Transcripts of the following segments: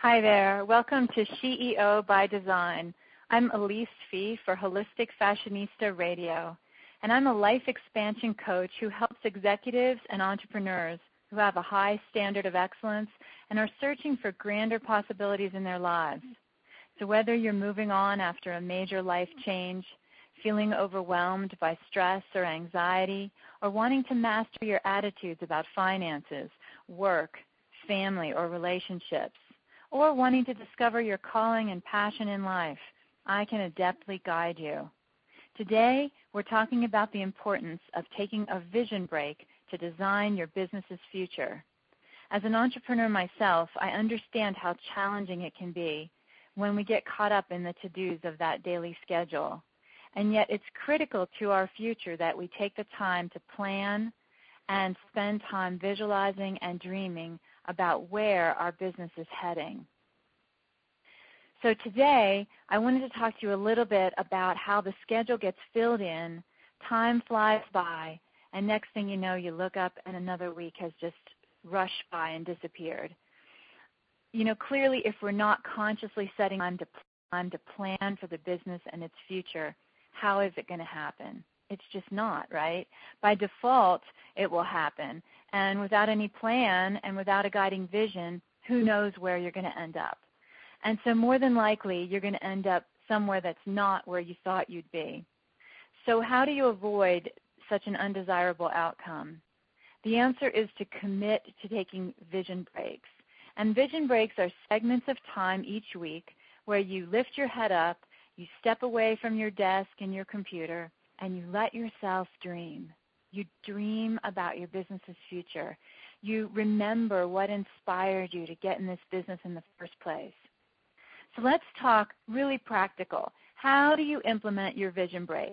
Hi there. Welcome to CEO by Design. I'm Elise Fee for Holistic Fashionista Radio, and I'm a life expansion coach who helps executives and entrepreneurs who have a high standard of excellence and are searching for grander possibilities in their lives. So whether you're moving on after a major life change, feeling overwhelmed by stress or anxiety, or wanting to master your attitudes about finances, work, family, or relationships, or wanting to discover your calling and passion in life, I can adeptly guide you. Today, we're talking about the importance of taking a vision break to design your business's future. As an entrepreneur myself, I understand how challenging it can be when we get caught up in the to-dos of that daily schedule. And yet it's critical to our future that we take the time to plan and spend time visualizing and dreaming about where our business is heading. So today, I wanted to talk to you a little bit about how the schedule gets filled in, time flies by, and next thing you know, you look up and another week has just rushed by and disappeared. You know, clearly if we're not consciously setting time to, to plan for the business and its future, how is it going to happen? It's just not, right? By default, it will happen. And without any plan and without a guiding vision, who knows where you're going to end up. And so more than likely, you're going to end up somewhere that's not where you thought you'd be. So how do you avoid such an undesirable outcome? The answer is to commit to taking vision breaks. And vision breaks are segments of time each week where you lift your head up, you step away from your desk and your computer, and you let yourself dream. You dream about your business's future. You remember what inspired you to get in this business in the first place. So let's talk really practical. How do you implement your vision break?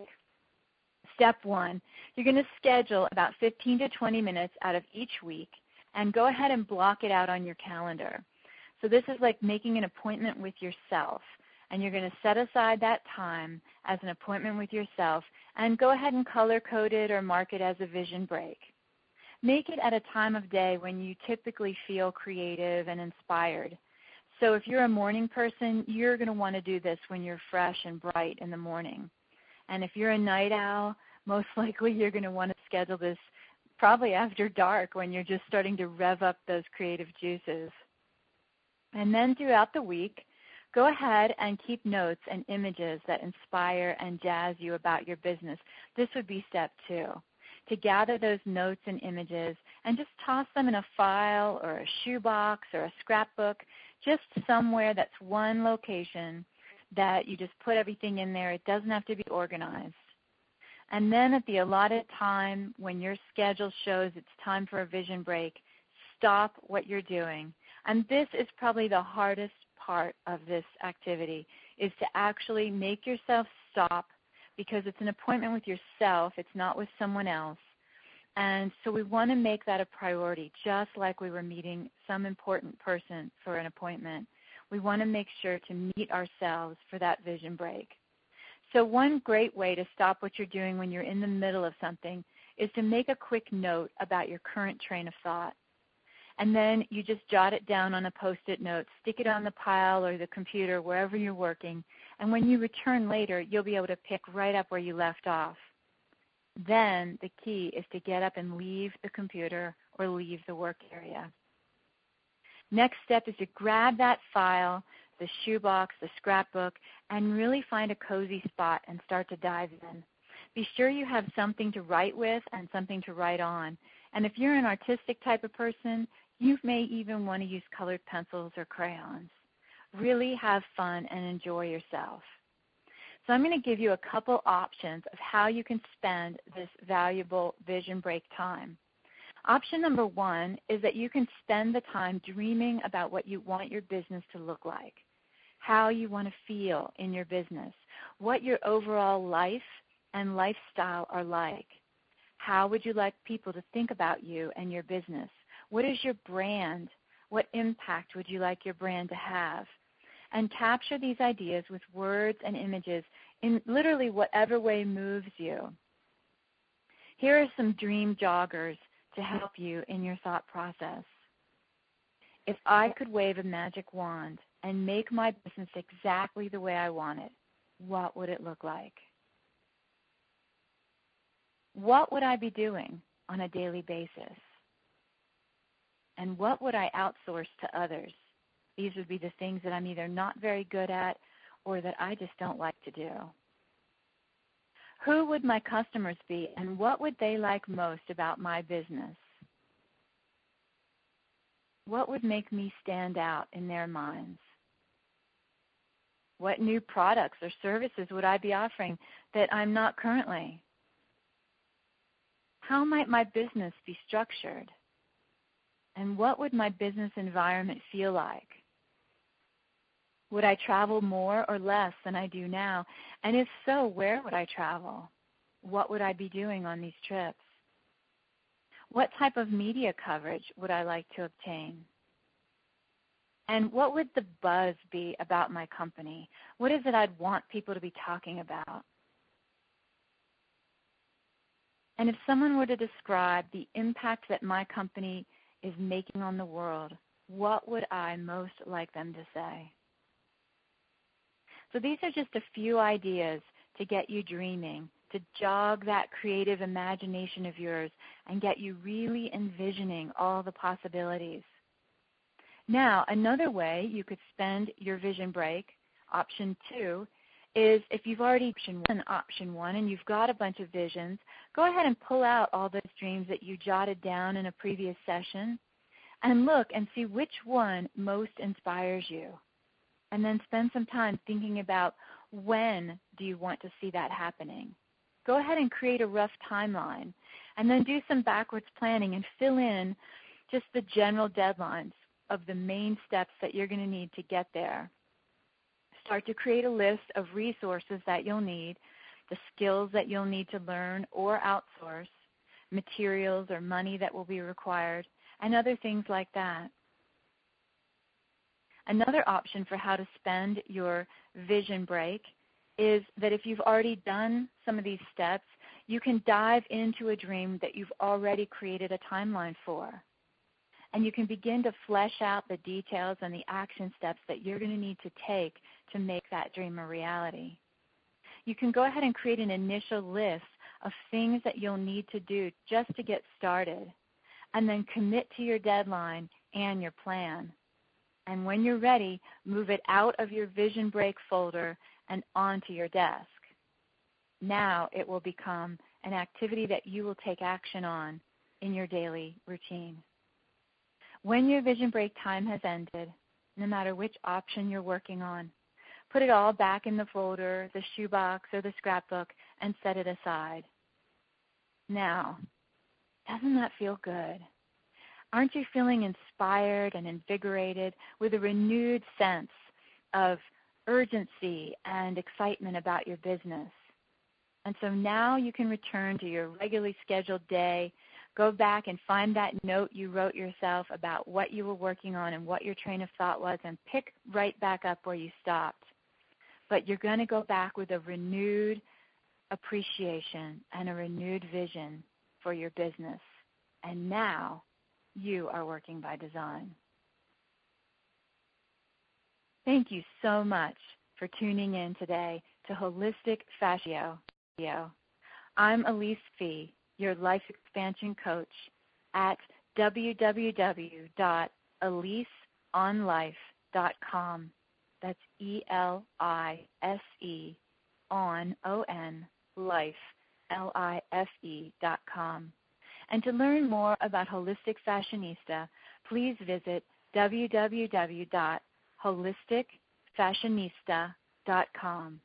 Step one, you're going to schedule about 15 to 20 minutes out of each week and go ahead and block it out on your calendar. So this is like making an appointment with yourself and you're going to set aside that time as an appointment with yourself and go ahead and color code it or mark it as a vision break. Make it at a time of day when you typically feel creative and inspired. So if you're a morning person, you're going to want to do this when you're fresh and bright in the morning. And if you're a night owl, most likely you're going to want to schedule this probably after dark when you're just starting to rev up those creative juices. And then throughout the week, Go ahead and keep notes and images that inspire and jazz you about your business. This would be step two. To gather those notes and images and just toss them in a file or a shoebox or a scrapbook, just somewhere that's one location that you just put everything in there. It doesn't have to be organized. And then at the allotted time when your schedule shows it's time for a vision break, stop what you're doing. And this is probably the hardest part of this activity is to actually make yourself stop because it's an appointment with yourself. It's not with someone else. And so we want to make that a priority, just like we were meeting some important person for an appointment. We want to make sure to meet ourselves for that vision break. So one great way to stop what you're doing when you're in the middle of something is to make a quick note about your current train of thought and then you just jot it down on a post-it note, stick it on the pile or the computer, wherever you're working, and when you return later, you'll be able to pick right up where you left off. Then the key is to get up and leave the computer or leave the work area. Next step is to grab that file, the shoebox, the scrapbook, and really find a cozy spot and start to dive in. Be sure you have something to write with and something to write on. And if you're an artistic type of person, you may even want to use colored pencils or crayons. Really have fun and enjoy yourself. So I'm going to give you a couple options of how you can spend this valuable vision break time. Option number one is that you can spend the time dreaming about what you want your business to look like, how you want to feel in your business, what your overall life and lifestyle are like. How would you like people to think about you and your business? What is your brand? What impact would you like your brand to have? And capture these ideas with words and images in literally whatever way moves you. Here are some dream joggers to help you in your thought process. If I could wave a magic wand and make my business exactly the way I want it, what would it look like? What would I be doing on a daily basis? And what would I outsource to others? These would be the things that I'm either not very good at or that I just don't like to do. Who would my customers be and what would they like most about my business? What would make me stand out in their minds? What new products or services would I be offering that I'm not currently? How might my business be structured? And what would my business environment feel like? Would I travel more or less than I do now? And if so, where would I travel? What would I be doing on these trips? What type of media coverage would I like to obtain? And what would the buzz be about my company? What is it I'd want people to be talking about? And if someone were to describe the impact that my company is making on the world, what would I most like them to say? So these are just a few ideas to get you dreaming, to jog that creative imagination of yours and get you really envisioning all the possibilities. Now, another way you could spend your vision break, option two, is if you've already option one, option one and you've got a bunch of visions, go ahead and pull out all those dreams that you jotted down in a previous session and look and see which one most inspires you. And then spend some time thinking about when do you want to see that happening. Go ahead and create a rough timeline and then do some backwards planning and fill in just the general deadlines of the main steps that you're going to need to get there start to create a list of resources that you'll need, the skills that you'll need to learn or outsource, materials or money that will be required, and other things like that. Another option for how to spend your vision break is that if you've already done some of these steps, you can dive into a dream that you've already created a timeline for and you can begin to flesh out the details and the action steps that you're going to need to take to make that dream a reality. You can go ahead and create an initial list of things that you'll need to do just to get started, and then commit to your deadline and your plan. And when you're ready, move it out of your Vision Break folder and onto your desk. Now it will become an activity that you will take action on in your daily routine. When your vision break time has ended, no matter which option you're working on, put it all back in the folder, the shoebox, or the scrapbook and set it aside. Now, doesn't that feel good? Aren't you feeling inspired and invigorated with a renewed sense of urgency and excitement about your business? And so now you can return to your regularly scheduled day Go back and find that note you wrote yourself about what you were working on and what your train of thought was and pick right back up where you stopped. But you're going to go back with a renewed appreciation and a renewed vision for your business. And now you are working by design. Thank you so much for tuning in today to Holistic Fashionista. I'm Elise Fee your life expansion coach at www.eliseonlife.com. E L I S E on O N life L I F E dot com. And to learn more about Holistic Fashionista, please visit www.holisticfashionista.com.